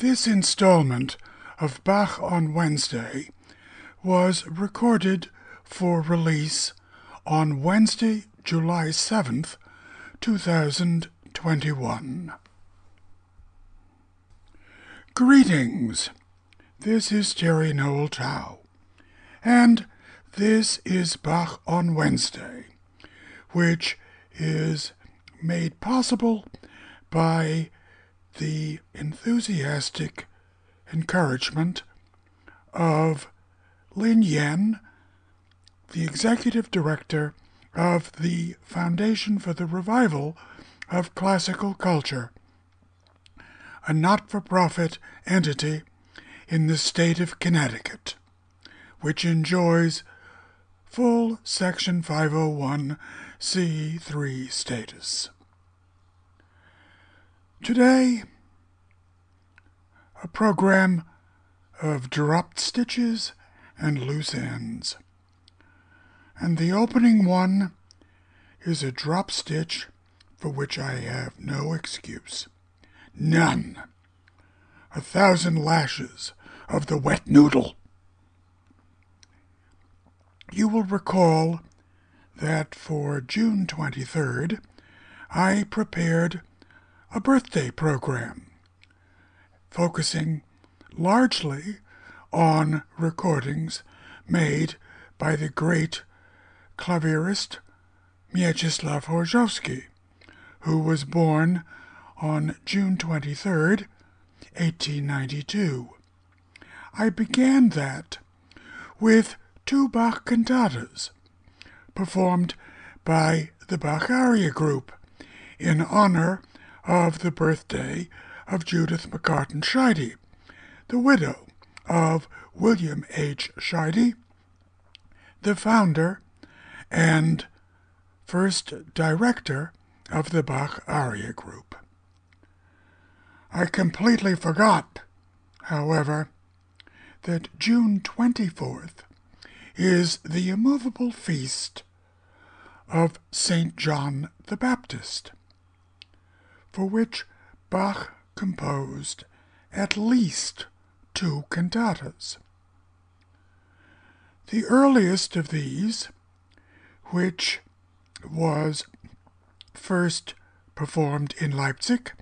This installment of Bach on Wednesday was recorded for release on Wednesday, July 7th, 2021. Greetings. This is Teri Noel Towe, and this is Bach on Wednesday, which is made possible by the enthusiastic encouragement of Lynn Yen, the executive director of the Foundation for the Revival of Classical Culture, a not for profit entity in the state of Connecticut, which enjoys full Section 501c3 status. Today, a program of dropped stitches and loose ends. And the opening one is a drop stitch for which I have no excuse. None. A thousand lashes of the wet noodle. You will recall that for June 23rd, I prepared a birthday program focusing largely on recordings made by the great clavier,ist Mieczysław Horszowski, who was born on June 23, 1892. I began that with two Bach cantatas performed by the Bach Aria Group in honor of the birthday of Judith McCartin Scheide, the widow of William H. Scheide, the founder and first director of the Bach Aria Group. I completely forgot, however, that June 24th is the immovable feast of St. John the Baptist for which Bach composed at least two cantatas. The earliest of these, which was first performed in Leipzig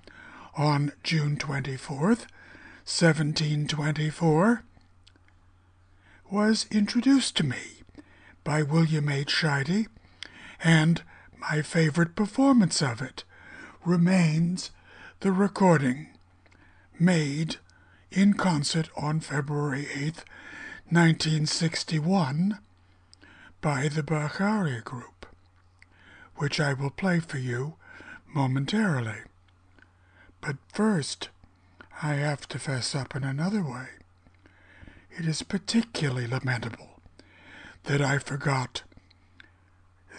on June 24th, 1724, was introduced to me by William H. Scheide, and my favorite performance of it remains the recording made in concert on February 8, 1961, by the Bach Aria Group, which I will play for you momentarily. But first, I have to fess up in another way. It is particularly lamentable that I forgot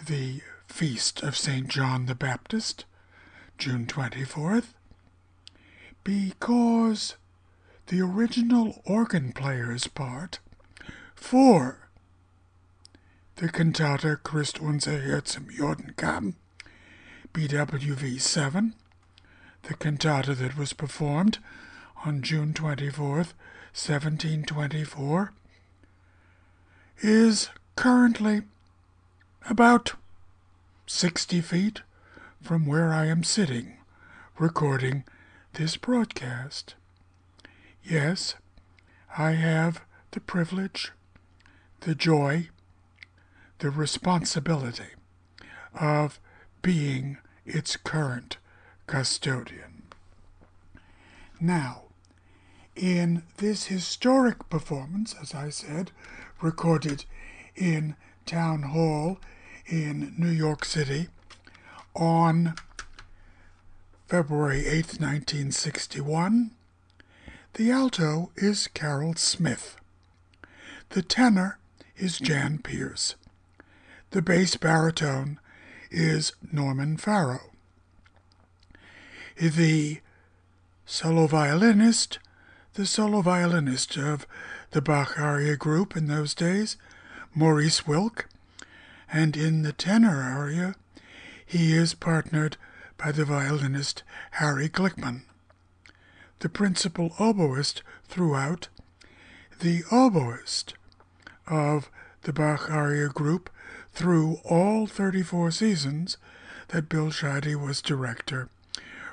the feast of St. John the Baptist June 24th, because the original organ player's part for the cantata Christ unser Herr zum Jordan kam, BWV 7, the cantata that was performed on June 24th, 1724, is currently about 60 feet from where I am sitting recording this broadcast. Yes, I have the privilege, the joy, the responsibility of being its current custodian. Now, in this historic performance, as I said, recorded in Town Hall in New York City on February 8, 1961. The alto is Carol Smith. The tenor is Jan Peerce. The bass baritone is Norman Farrow. The solo violinist, the solo violinist of the Bach aria group in those days, Maurice Wilk, and in the tenor aria, he is partnered by the violinist Harry Glickman. the principal oboist throughout, the oboist of the Bach Aria group through all 34 seasons that Bill Scheide was director,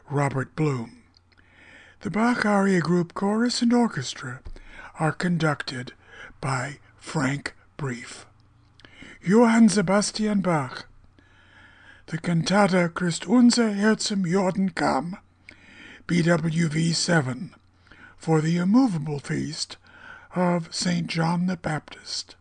Robert Bloom. The Bach Aria group chorus and orchestra are conducted by Frank Brieff. Johann Sebastian Bach, the cantata Christ unser Herr zum Jordan kam, BWV 7, for the immovable feast of St. John the Baptist.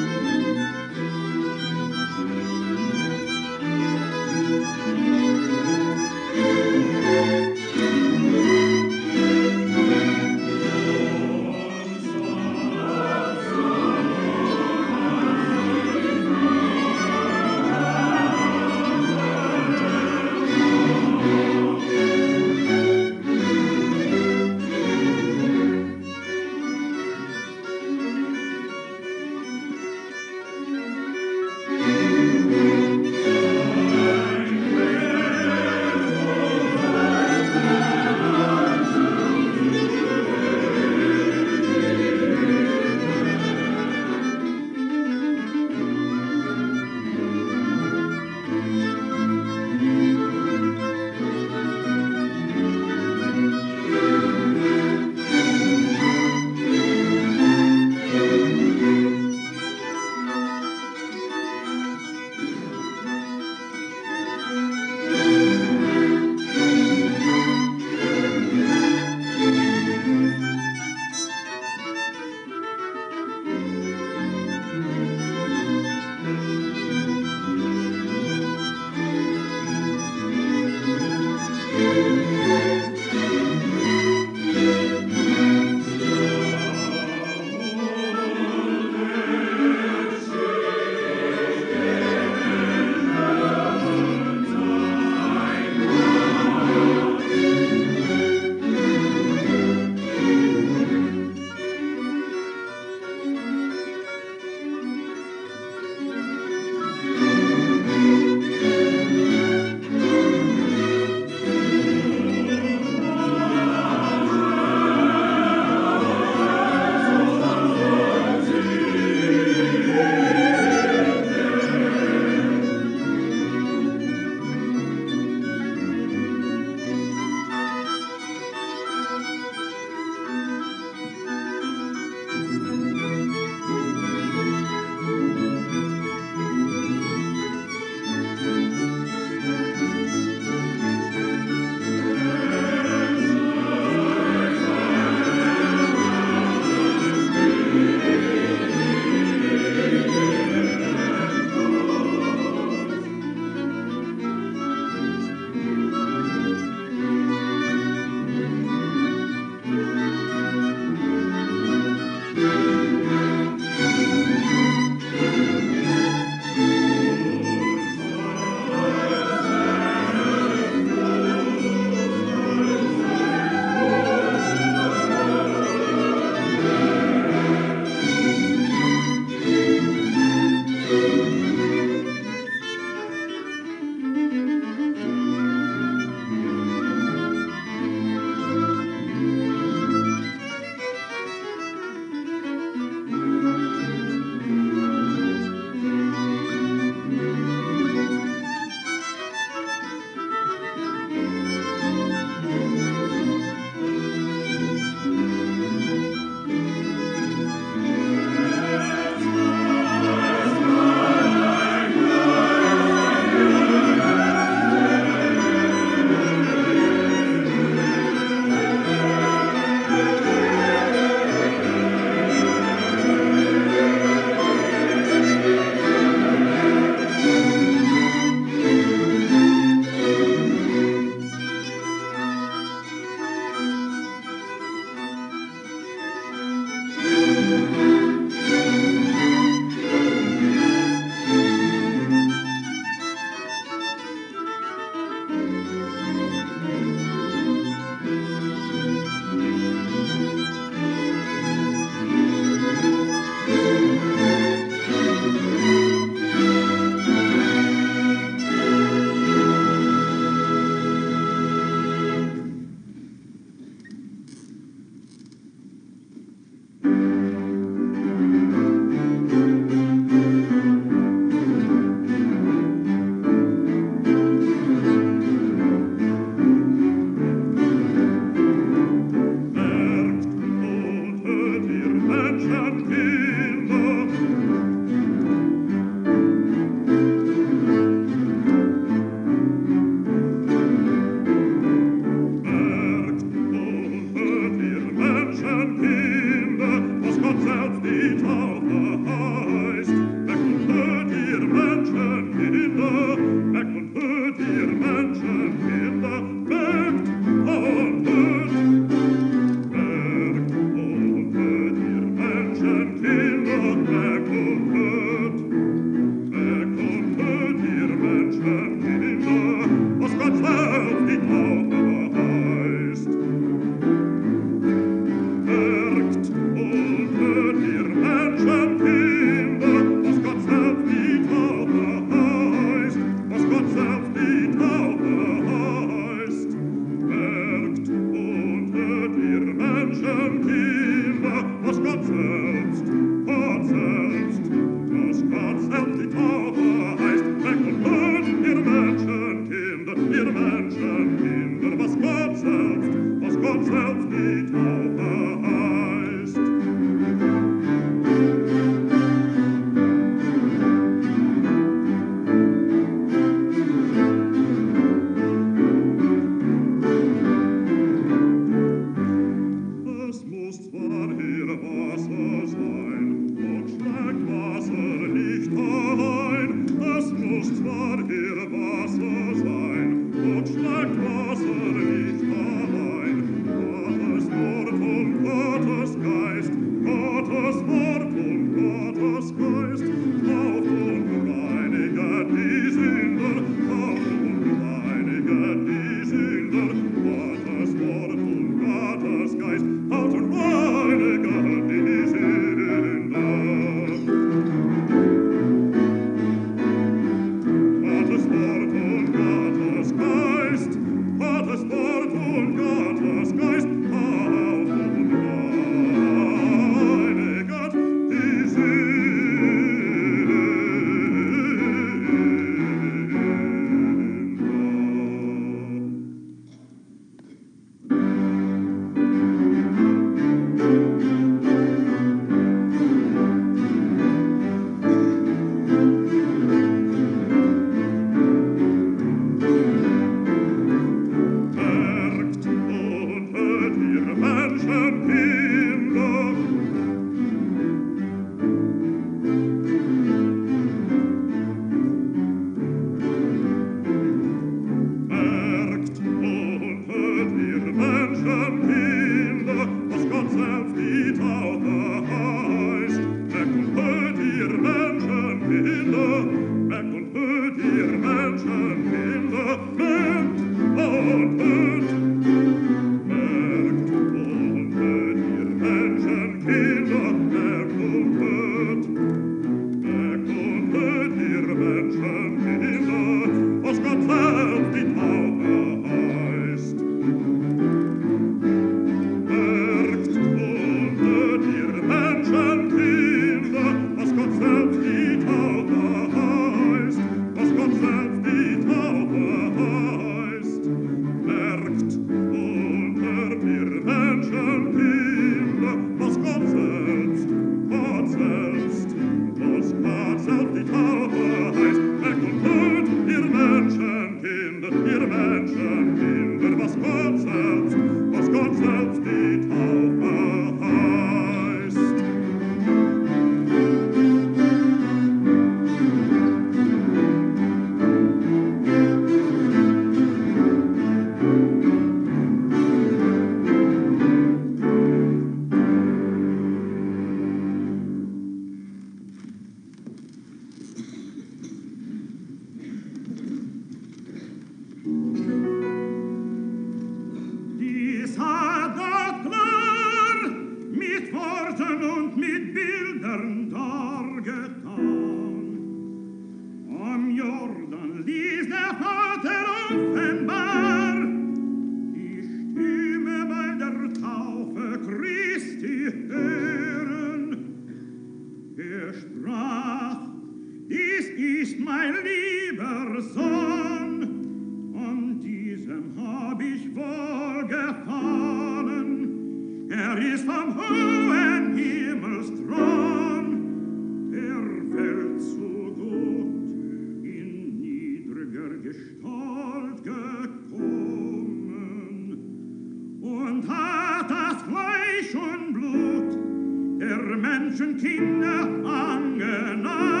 Kinder angenommen.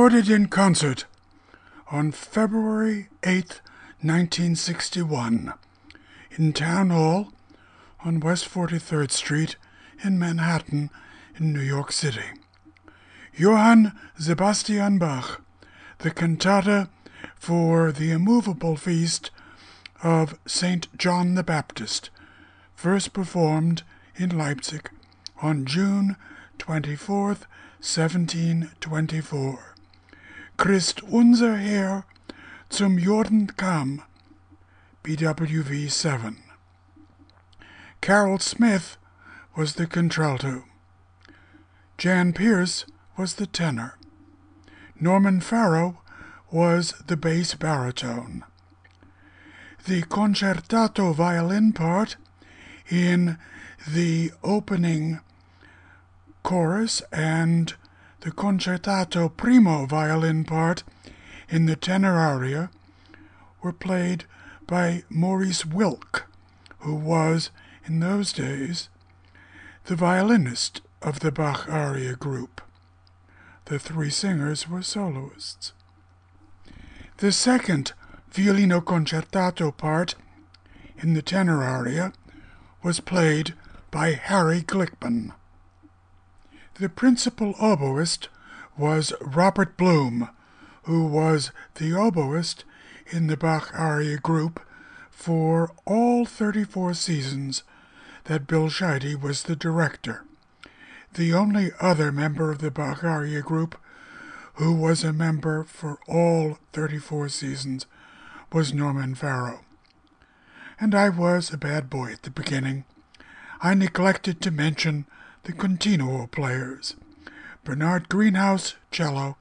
Recorded in concert on February 8, 1961, in Town Hall on West 43rd Street in Manhattan, in New York City. Johann Sebastian Bach, the cantata for the immovable feast of St. John the Baptist, first performed in Leipzig on June 24, 1724. Christ unser Herr zum Jordan kam, BWV 7. Carol Smith was the contralto. Jan Peerce was the tenor. Norman Farrow was the bass baritone. The concertato violin part in the opening chorus and the concertato primo violin part in the tenor aria were played by Maurice Wilk, who was, in those days, the violinist of the Bach aria group. The three singers were soloists. The second violino concertato part in the tenor aria was played by Harry Glickman. The principal oboist was Robert Bloom, who was the oboist in the Bach aria group for all 34 seasons that Bill Scheide was the director. The only other member of the Bach aria group who was a member for all 34 seasons was Norman Farrow. And I was a bad boy at the beginning. I neglected to mention the continuo players, Bernard Greenhouse, cello,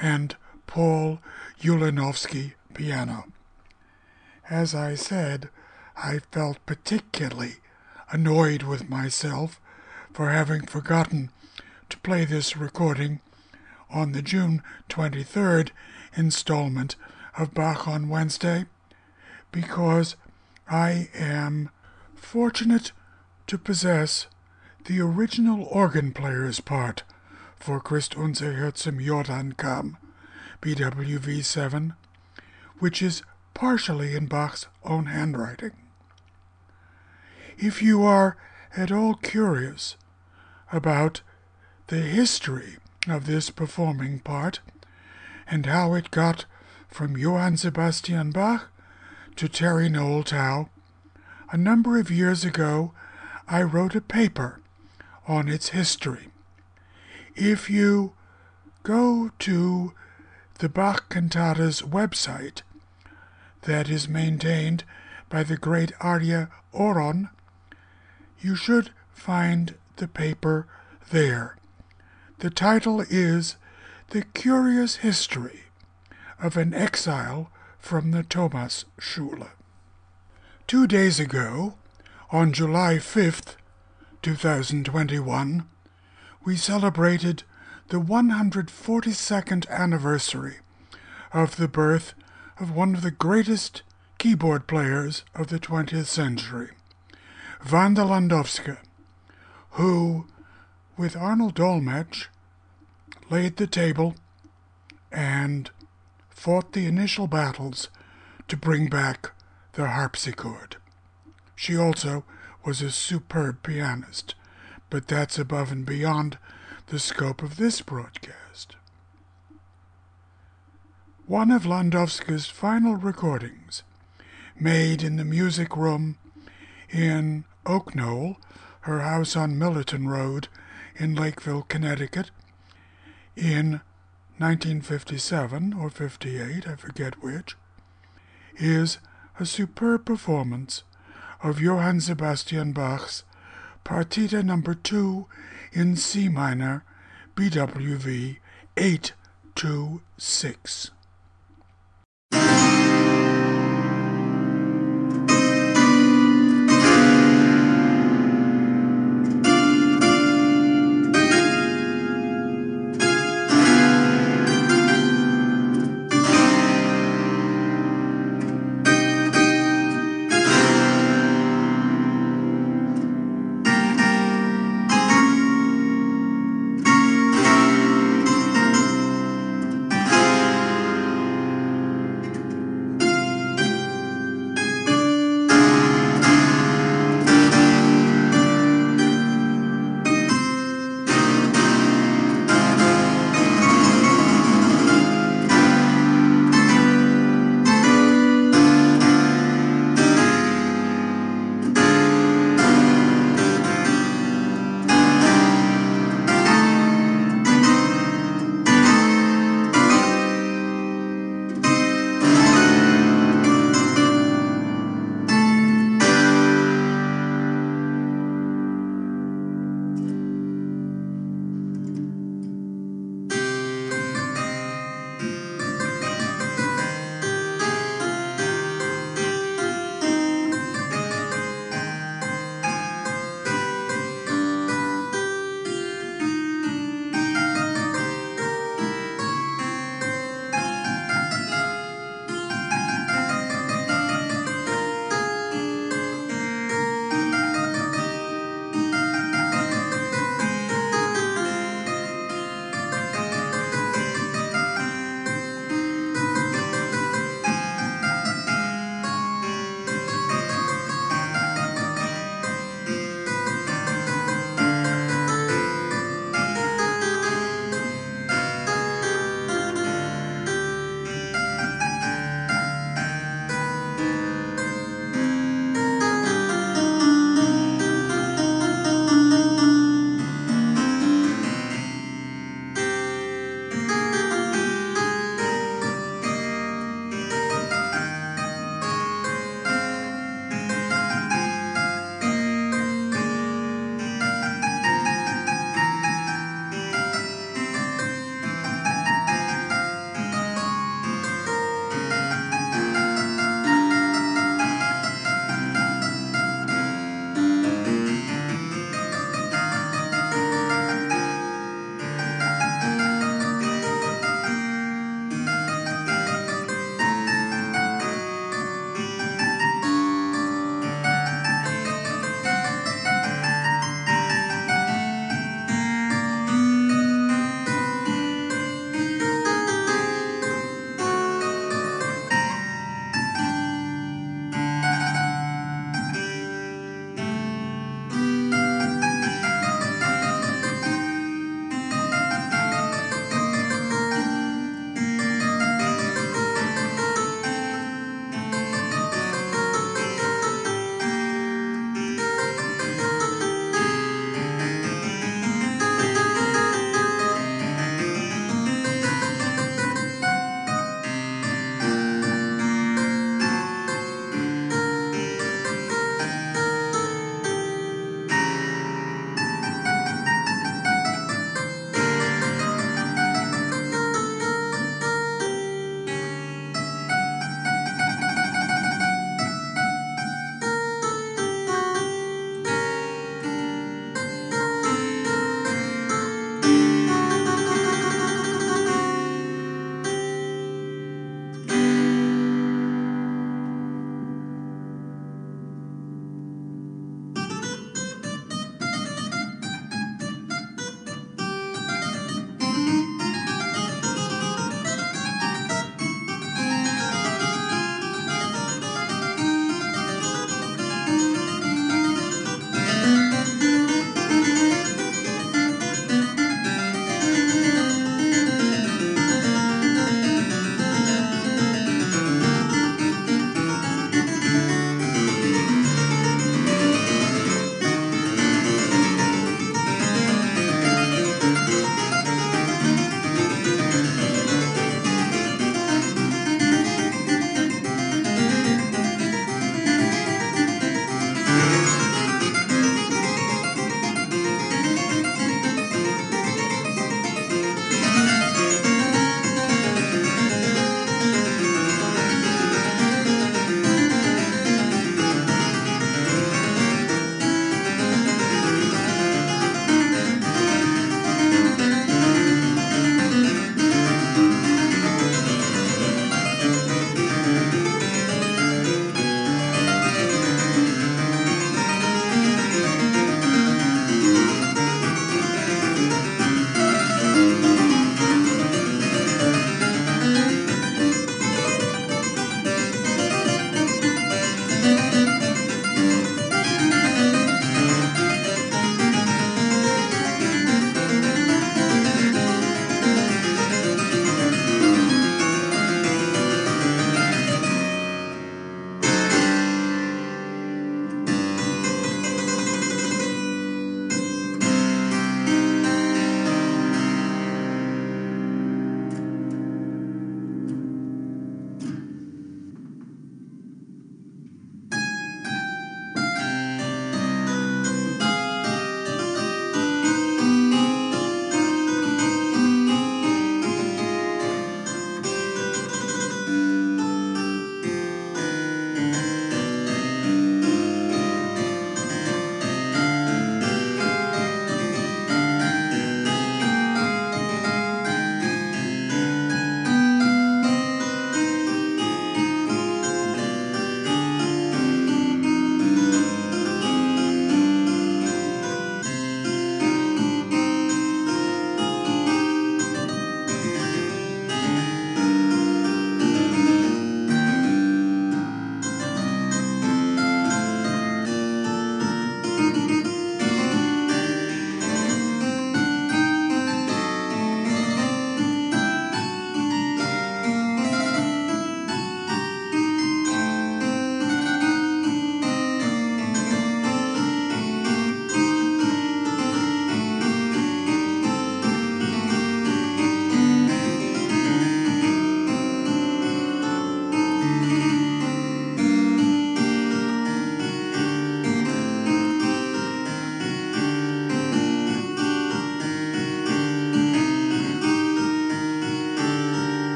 and Paul Ulanowski, piano. As I said, I felt particularly annoyed with myself for having forgotten to play this recording on the June 23rd installment of Bach on Wednesday because I am fortunate to possess the original organ player's part for Christ unser Herr zum Jordan kam, BWV 7, which is partially in Bach's own handwriting. If you are at all curious about the history of this performing part and how it got from Johann Sebastian Bach to Teri Noel Towe, a number of years ago I wrote a paper on its history. If you go to the Bach Cantatas website that is maintained by the great Aryeh Oron, you should find the paper there. The title is The Curious History of an Exile from the Thomas Schule. Two days ago, on July 5th, 2021, we celebrated the 142nd anniversary of the birth of one of the greatest keyboard players of the 20th century, Wanda Landowska, who, with Arnold Dolmetsch, laid the table and fought the initial battles to bring back the harpsichord. She also was a superb pianist, but that's above and beyond the scope of this broadcast. One of Landowska's final recordings, made in the music room in Oak Knoll, her house on Millerton Road in Lakeville, Connecticut, in 1957 or 58, I forget which, is a superb performance of Johann Sebastian Bach's Partita number 2 in C minor, BWV 826.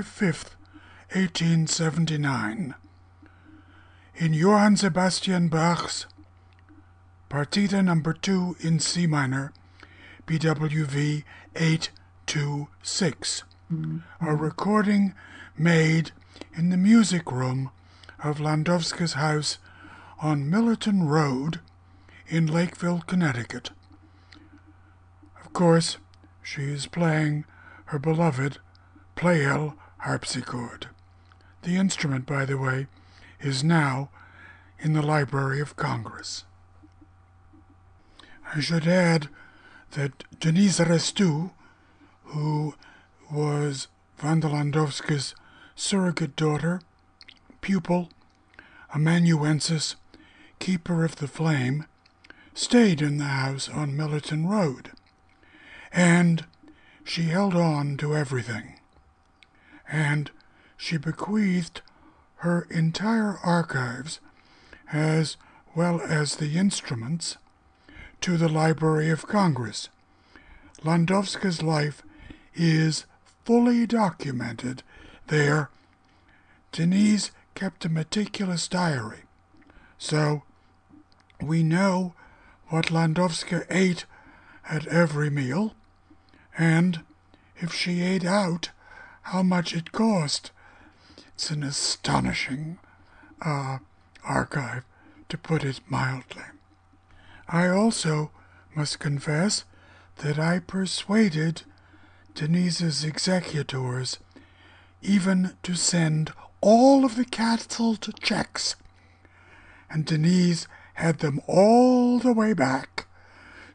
July 5th, 1879, in Johann Sebastian Bach's Partita number 2 in C minor, BWV 826, a recording made in the music room of Landowska's house on Millerton Road in Lakeville, Connecticut. Of course, she is playing her beloved Pleyel harpsichord. The instrument, by the way, is now in the Library of Congress. I should add that Denise Restout, who was Wanda Landowska's surrogate daughter, pupil, amanuensis, keeper of the flame, stayed in the house on Millerton Road, and she held on to everything. And she bequeathed her entire archives, as well as the instruments, to the Library of Congress. Landowska's life is fully documented there. Denise kept a meticulous diary, so we know what Landowska ate at every meal, and if she ate out, how much it cost. It's an astonishing uh, archive, to put it mildly. I also must confess that I persuaded Denise's executors even to send all of the cancelled checks, and Denise had them all the way back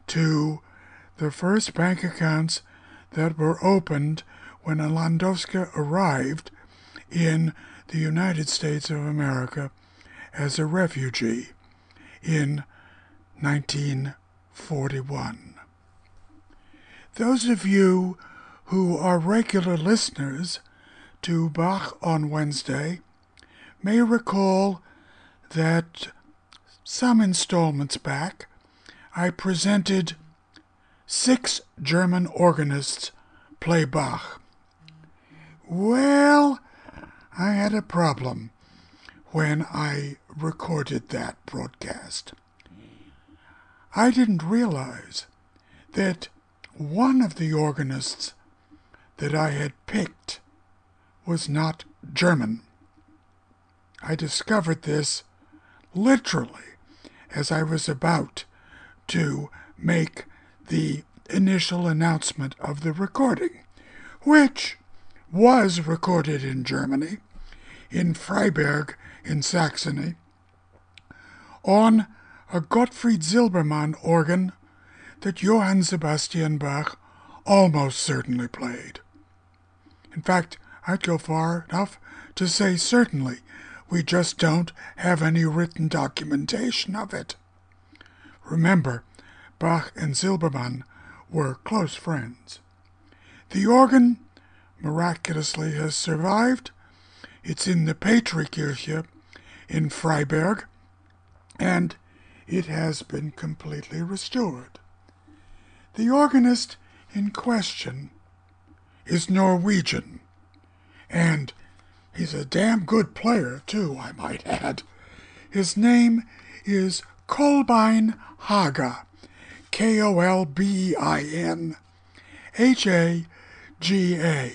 to the first bank accounts that were opened when Landowska arrived in the United States of America as a refugee in 1941. Those of you who are regular listeners to Bach on Wednesday may recall that some installments back I presented six German organists play Bach. Well, I had a problem when I recorded that broadcast. I didn't realize that one of the organists that I had picked was not German. I discovered this literally as I was about to make the initial announcement of the recording, which was recorded in Germany, in Freiberg in Saxony, on a Gottfried Silbermann organ that Johann Sebastian Bach almost certainly played. In fact, I'd go far enough to say certainly we just don't have any written documentation of it. Remember, Bach and Silbermann were close friends. The organ miraculously has survived. It's in the Petrikirche in Freiberg, and it has been completely restored. The organist in question is Norwegian, and he's a damn good player, too, I might add. His name is Kolbein Haga, K O L B I N H A G A.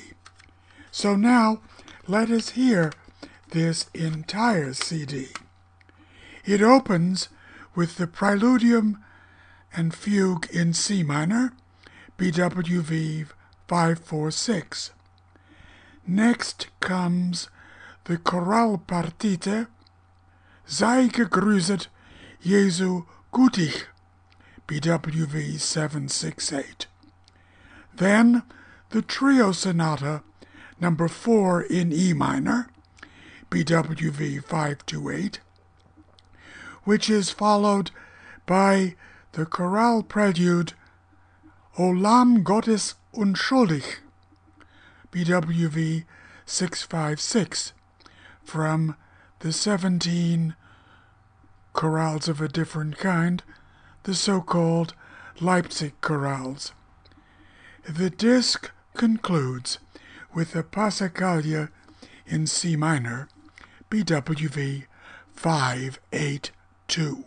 So now let us hear this entire CD. It opens with the Preludium and Fugue in C minor, BWV 546. Next comes the Choralpartite, Sei gegrüßet Jesu Gütig, BWV 768. Then the Trio Sonata number 4 in E minor, BWV 528, which is followed by the chorale prelude O Lamm Gottes unschuldig, BWV 656, from the 17 chorales of a different kind, the so called Leipzig chorales. The disc concludes with the Passacaglia in C minor, BWV 582.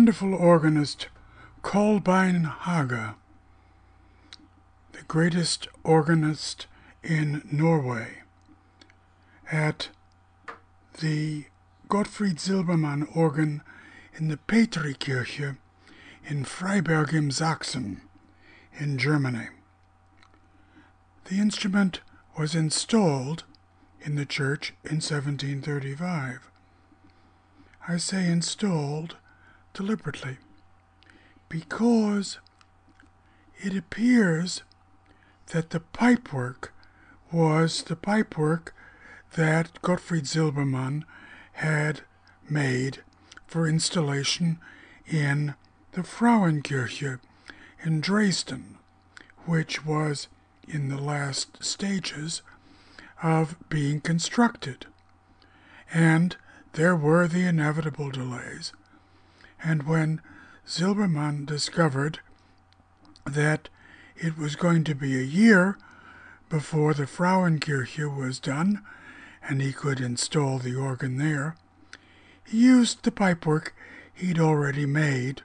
wonderful organist Kolbein Haga, the greatest organist in Norway, at the Gottfried Silbermann organ in the Petrikirche in Freiberg im Sachsen in Germany. The instrument was installed in the church in 1735. I say installed deliberately because it appears that the pipework was the pipework that Gottfried Silbermann had made for installation in the Frauenkirche in Dresden, which was in the last stages of being constructed. And there were the inevitable delays. And when Silbermann discovered that it was going to be a year before the Frauenkirche was done and he could install the organ there, he used the pipework he'd already made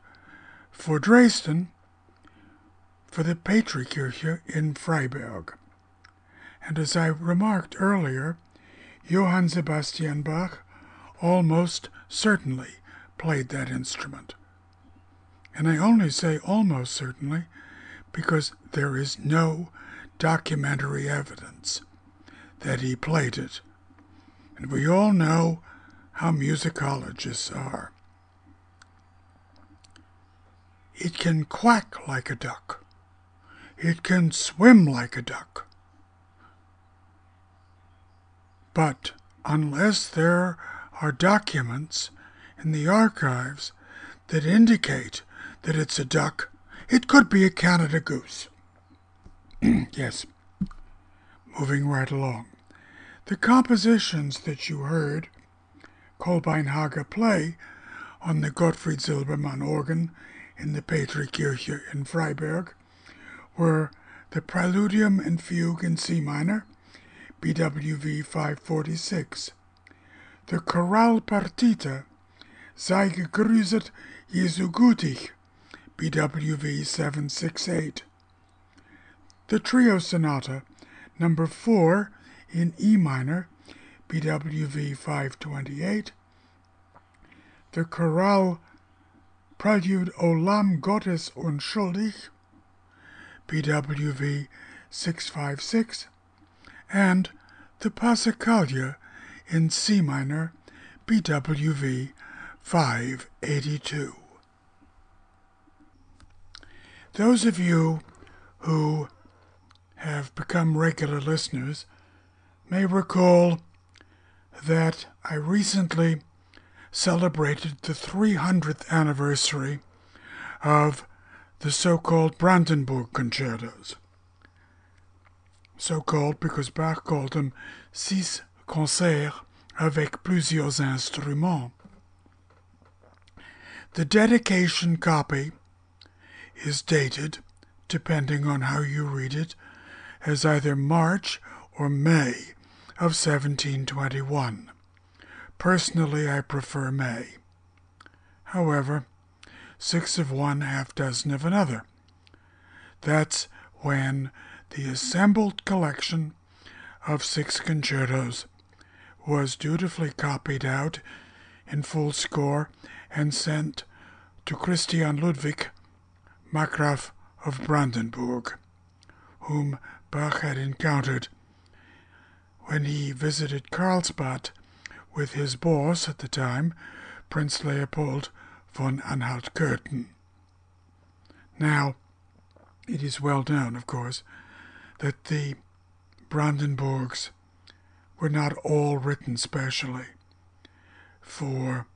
for Dresden for the Petrikirche in Freiberg. And as I remarked earlier, Johann Sebastian Bach almost certainly played that instrument. And I only say almost certainly because there is no documentary evidence that he played it. And we all know how musicologists are. It can quack like a duck. It can swim like a duck. But unless there are documents in the archives that indicate that it's a duck, it could be a Canada goose. yes. Moving right along. The compositions that you heard Kolbein Haga play on the Gottfried Silbermann organ in the Petrikirche in Freiberg were the Preludium and Fugue in C minor, BWV 546, the Choralpartita, Sei gegrüßet Jesu gütig, BWV 768, the Trio Sonata, number 4 in E minor, BWV 528, the chorale Prelude O Lamm Gottes Unschuldig, BWV 656, and the Passacaglia in C minor, BWV 582. Those of you who have become regular listeners may recall that I recently celebrated the 300th anniversary of the so called Brandenburg concertos. So called because Bach called them six concerts avec plusieurs instruments. The dedication copy is dated, depending on how you read it, as either March or May of 1721. Personally, I prefer May. However, six of one, half dozen of another. That's when the assembled collection of six concertos was dutifully copied out in full score and sent to Christian Ludwig, Markgraf of Brandenburg, whom Bach had encountered when he visited Karlsbad with his boss at the time, Prince Leopold von Anhalt-Köthen. Now, it is well known, of course, that the Brandenburgs were not all written specially for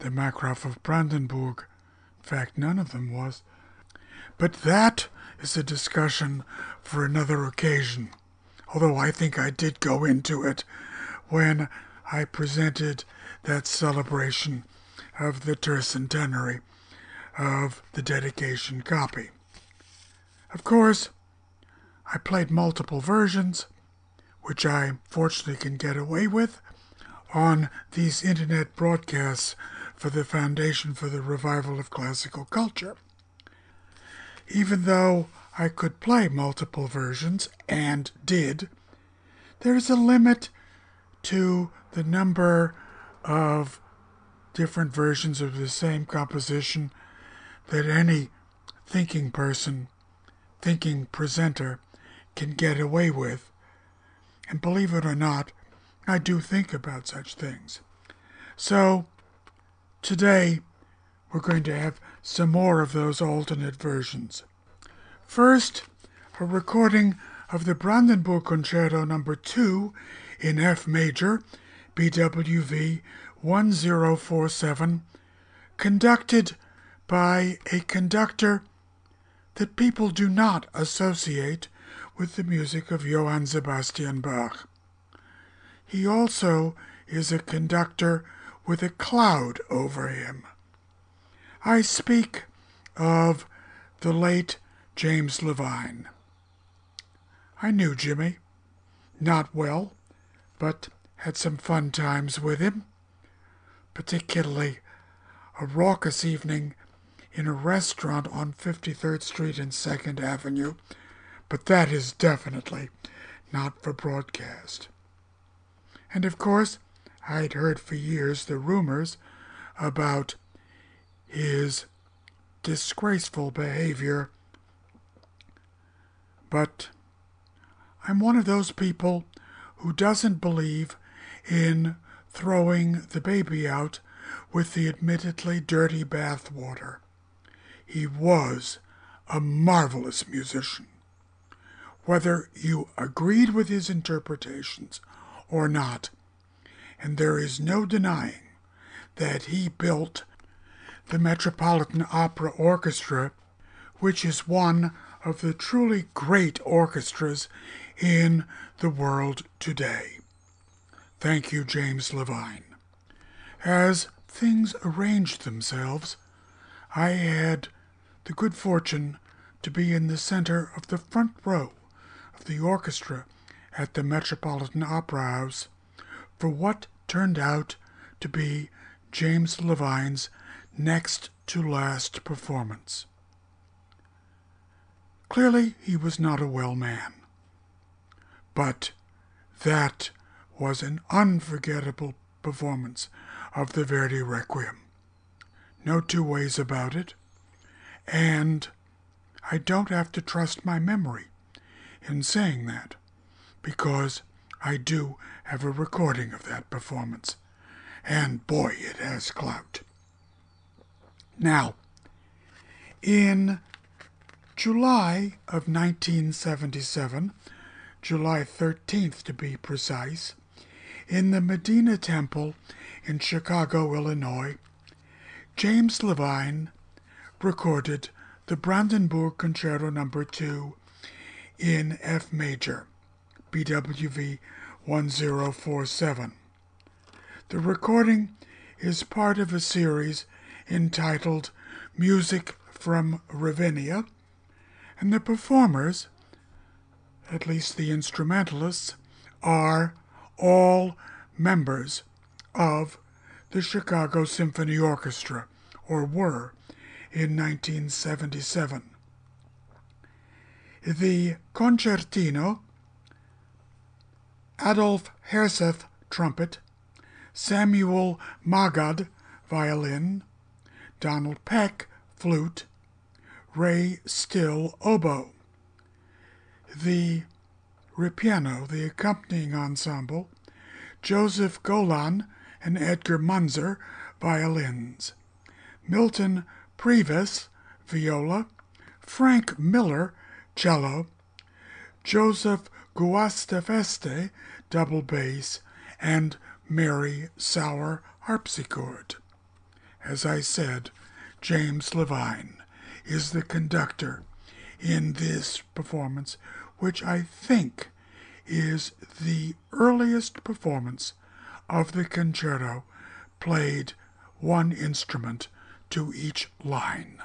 the Markgraf of Brandenburg. In fact, none of them was. But that is a discussion for another occasion although I think I did go into it when I presented that celebration of the tercentenary of the dedication copy. Of course, I played multiple versions, which I fortunately can get away with on these internet broadcasts for the foundation for the revival of classical culture. Even though I could play multiple versions and did, there's a limit to the number of different versions of the same composition that any thinking person, thinking presenter can get away with. And believe it or not, I do think about such things. So, today we're going to have some more of those alternate versions. First, a recording of the Brandenburg Concerto number 2 in F major, BWV 1047, conducted by a conductor that people do not associate with the music of Johann Sebastian Bach. He also is a conductor with a cloud over him. I speak of the late James Levine. I knew Jimmy. Not well, but had some fun times with him, particularly a raucous evening in a restaurant on 53rd Street and 2nd Avenue, but that is definitely not for broadcast. And of course, I'd heard for years the rumors about his disgraceful behavior, but I'm one of those people who doesn't believe in throwing the baby out with the admittedly dirty bathwater. He was a marvelous musician. Whether you agreed with his interpretations or not, and there is no denying that he built the Metropolitan Opera Orchestra, which is one of the truly great orchestras in the world today. Thank you, James Levine. As things arranged themselves, I had the good fortune to be in the center of the front row of the orchestra at the Metropolitan Opera House for what turned out to be James Levine's next to last performance. Clearly, he was not a well man. But that was an unforgettable performance of the Verdi Requiem. No two ways about it. And I don't have to trust my memory in saying that, because I do have a recording of that performance. And boy, it has clout. Now, in July of 1977, July 13th to be precise, in the Medina Temple in Chicago, Illinois, James Levine recorded the Brandenburg Concerto No. 2 in F major, BWV 1047. The recording is part of a series entitled Music from Ravinia, and the performers at least the instrumentalists, are all members of the Chicago Symphony Orchestra, or were in 1977. The concertino, Adolf Herseth trumpet, Samuel Magad violin, Donald Peck flute, Ray Still oboe. The ripieno, the accompanying ensemble, Joseph Golan and Edgar Munzer, violins, Milton Preves, viola, Frank Miller, cello, Joseph Guastafeste, double bass, and Mary Sauer, harpsichord. As I said, James Levine is the conductor in this performance, which I think is the earliest performance of the concerto played one instrument to each line.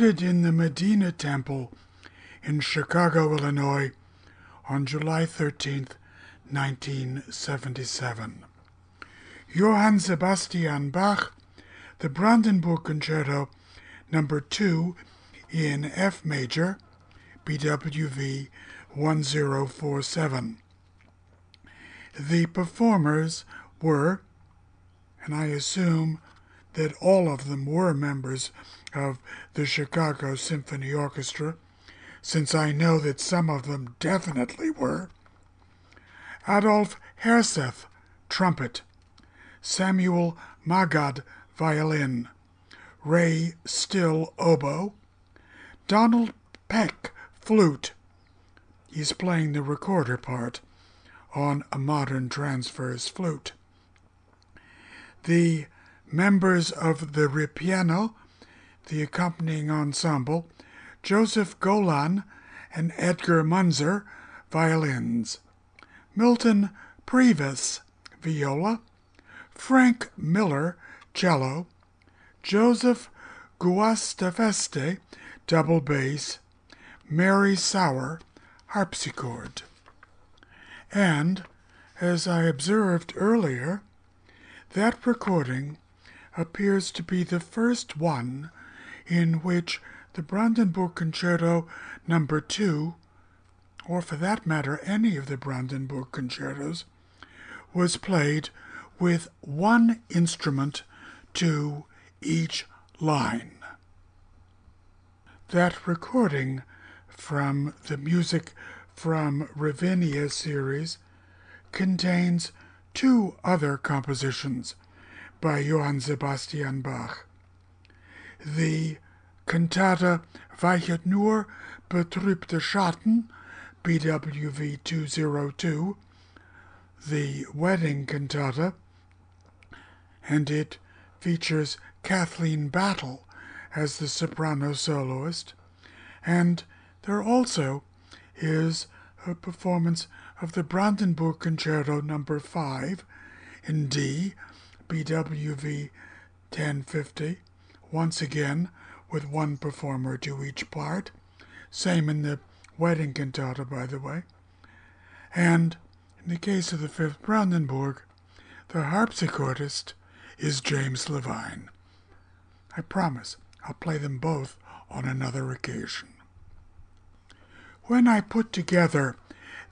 Recorded in the Medina Temple in Chicago, Illinois on July 13, 1977. Johann Sebastian Bach, the Brandenburg Concerto number 2 in F major, BWV 1047. The performers were, and I assume that all of them were members of the Chicago Symphony Orchestra, since I know that some of them definitely were. Adolf Herseth, trumpet. Samuel Magad, violin. Ray Still, oboe. Donald Peck, flute. He's playing the recorder part on a modern transverse flute. The members of the Ripieno the accompanying ensemble, Joseph Golan and Edgar Munzer, violins, Milton Preves, viola, Frank Miller, cello, Joseph Guastafeste, double bass, Mary Sauer, harpsichord. And, as I observed earlier, that recording appears to be the first one in which the Brandenburg Concerto number 2 or for that matter any of the Brandenburg concertos was played with one instrument to each line. That recording from the music from Ravinia series contains two other compositions by Johann Sebastian Bach the Cantata Weichet nur betrübte Schatten, BWV 202, the wedding cantata, and it features Kathleen Battle as the soprano soloist, and there also is a performance of the Brandenburg Concerto number no. 5 in D, BWV 1050, once again with one performer to each part. Same in the wedding cantata, by the way. And in the case of the Fifth Brandenburg, the harpsichordist is James Levine. I promise I'll play them both on another occasion. When I put together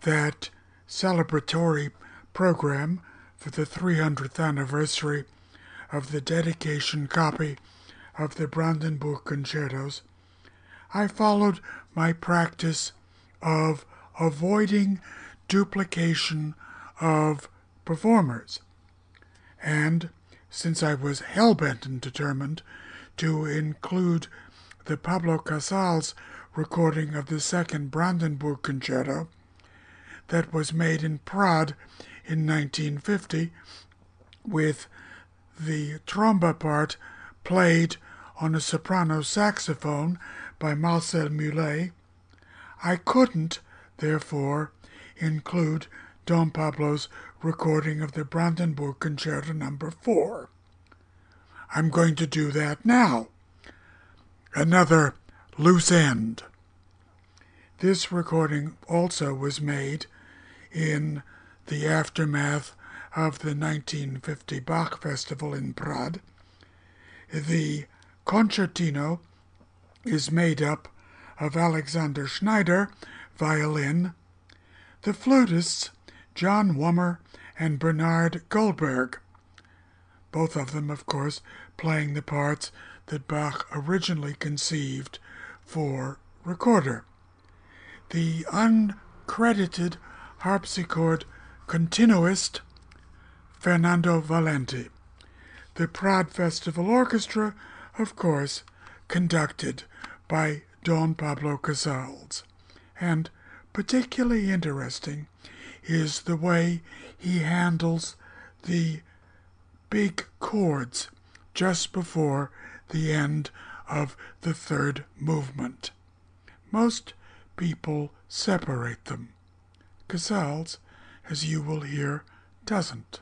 that celebratory program for the 300th anniversary of the dedication copy of the Brandenburg concertos, I followed my practice of avoiding duplication of performers. And since I was hell bent and determined to include the Pablo Casals recording of the second Brandenburg concerto that was made in Prades in 1950 with the tromba part played on a soprano saxophone by Marcel Mule, I couldn't, therefore, include Don Pablo's recording of the Brandenburg Concerto Number no. 4. I'm going to do that now. Another loose end. This recording also was made in the aftermath of the 1950 Bach Festival in Prades. The concertino is made up of Alexander Schneider, violin, the flutists John Wummer and Bernard Goldberg, both of them, of course, playing the parts that Bach originally conceived for recorder. The uncredited harpsichord continuist Fernando Valenti. The Prades Festival Orchestra, of course, conducted by Don Pablo Casals. And particularly interesting is the way he handles the big chords just before the end of the third movement. Most people separate them. Casals, as you will hear, doesn't.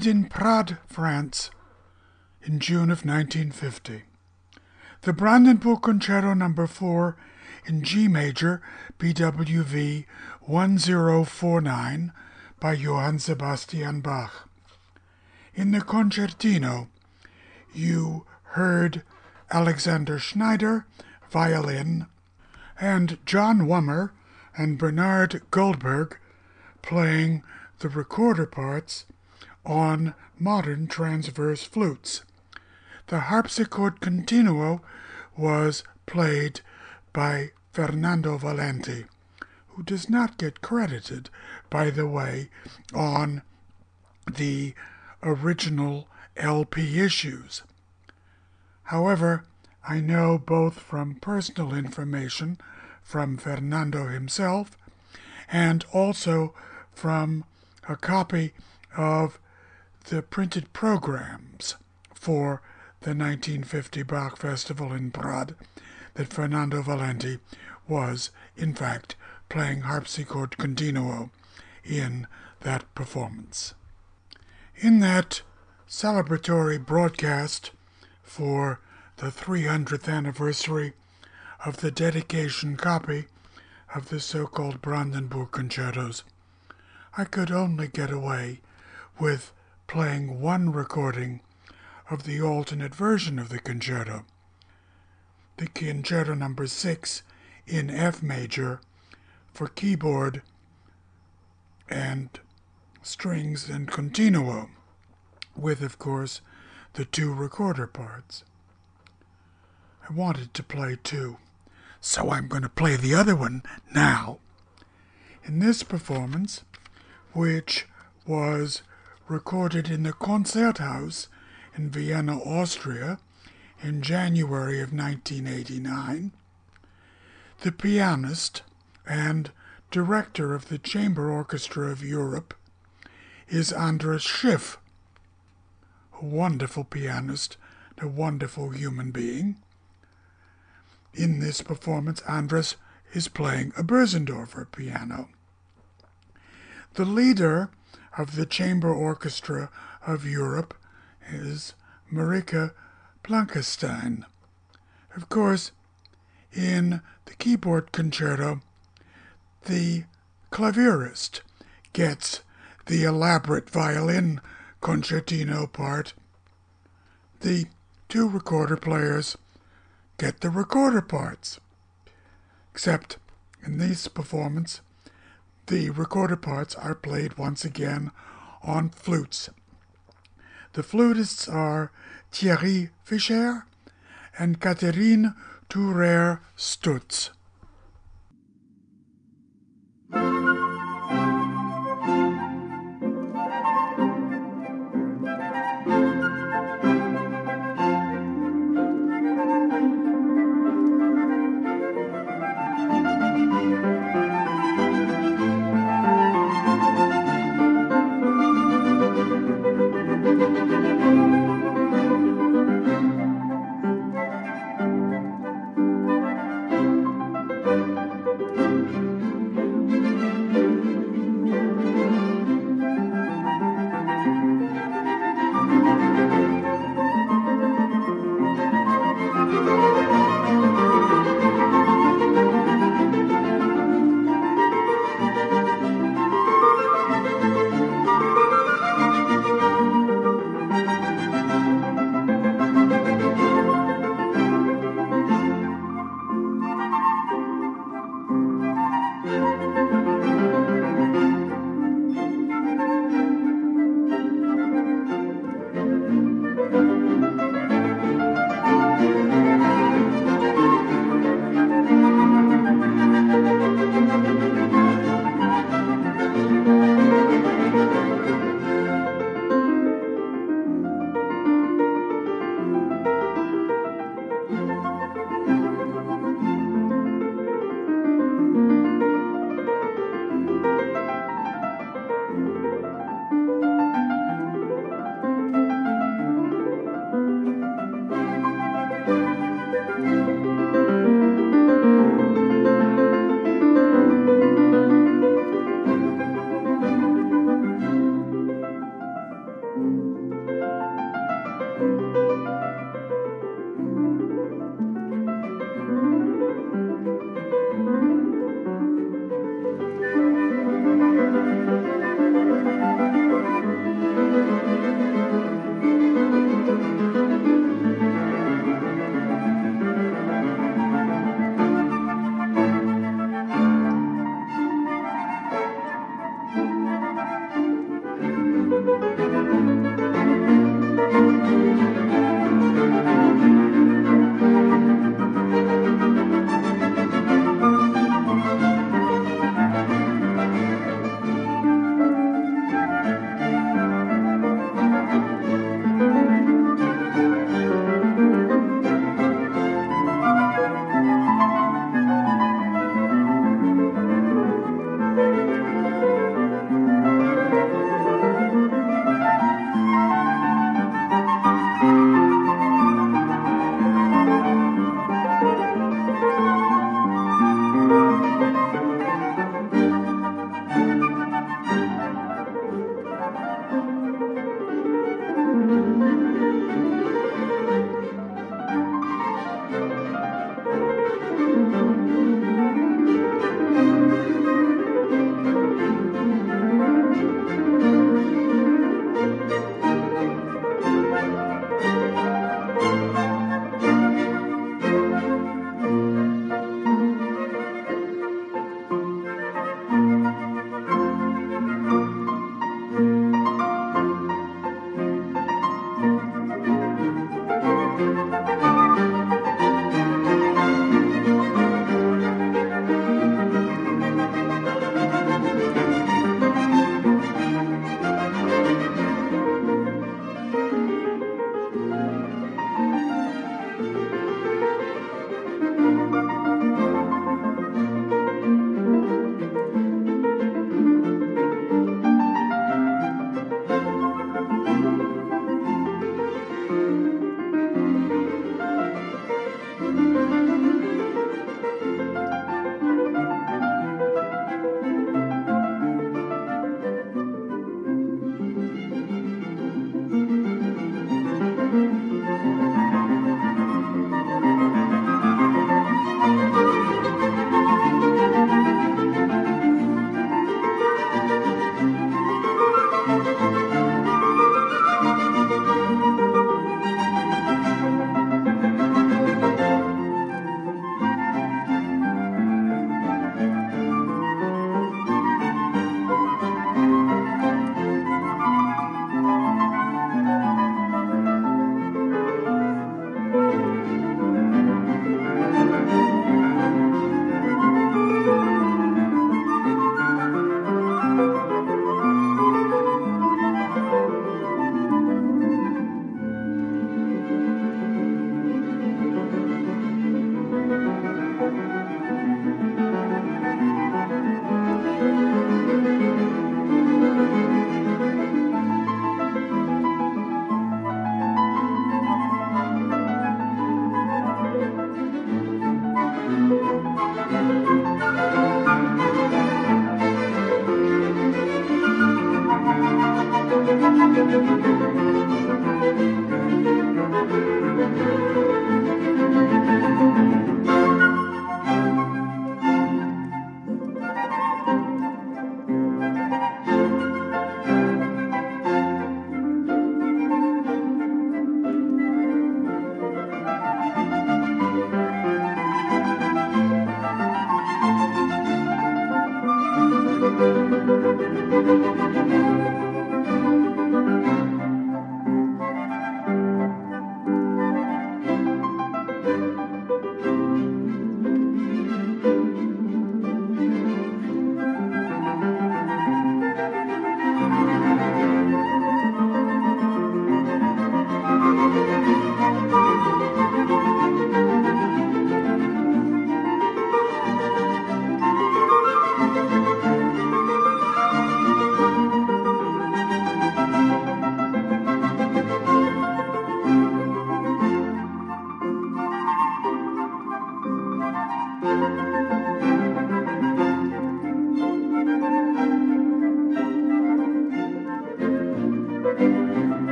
Recorded in Prades, France, in June of 1950. The Brandenburg Concerto No. 4 in G major, BWV 1049 by Johann Sebastian Bach. In the concertino, you heard Alexander Schneider, violin, and John Wummer and Bernard Goldberg playing the recorder parts on modern transverse flutes. The harpsichord continuo was played by Fernando Valenti, who does not get credited, by the way, on the original LP issues. However, I know both from personal information from Fernando himself and also from a copy of the printed programs for the 1950 Bach Festival in Prades that Fernando Valenti was, in fact, playing harpsichord continuo in that performance. In that celebratory broadcast for the 300th anniversary of the dedication copy of the so called Brandenburg concertos, I could only get away with playing one recording of the alternate version of the concerto, the Concerto Number 6 in F major for keyboard and strings and continuo, with, of course, the two recorder parts. I wanted to play two, so I'm going to play the other one now. In this performance, which was recorded in the Konzerthaus in Vienna, Austria, in January of 1989, the pianist and director of the Chamber Orchestra of Europe is Andras Schiff, a wonderful pianist, a wonderful human being. In this performance, Andras is playing a Bösendorfer piano. The leader of the Chamber Orchestra of Europe is Marieke Blankestijn. Of course, in the keyboard concerto, the clavier,ist gets the elaborate violin concertino part. The two recorder players get the recorder parts. Except in this performance, the recorder parts are played once again on flutes. The flutists are Thierry Fischer and Catherine Thourer Stutz.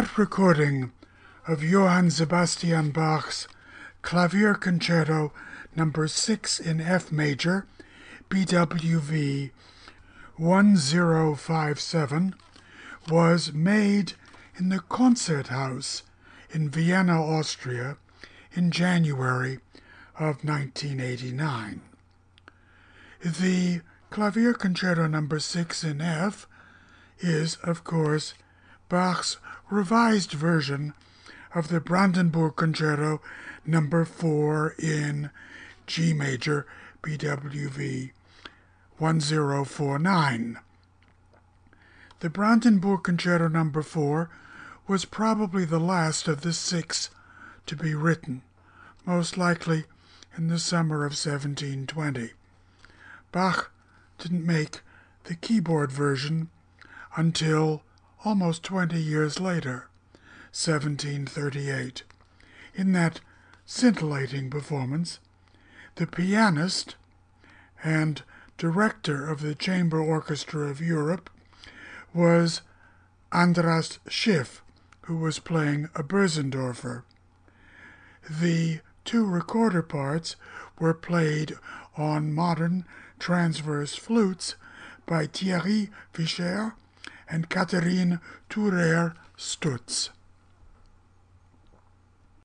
That recording of Johann Sebastian Bach's Clavier Concerto number 6 in F major, BWV 1057, was made in the Konzerthaus in Vienna, Austria, in January of 1989. The Clavier Concerto number 6 in F is, of course, Bach's revised version of the Brandenburg Concerto number 4 in G major BWV 1049. The Brandenburg Concerto number 4 was probably the last of the six to be written, most likely in the summer of 1720. Bach didn't make the keyboard version until almost 20 years later, 1738. In that scintillating performance, the pianist and director of the Chamber Orchestra of Europe was Andras Schiff, who was playing a Bösendorfer. The two recorder parts were played on modern transverse flutes by Thierry Fischer and Catherine Thourer Stutz.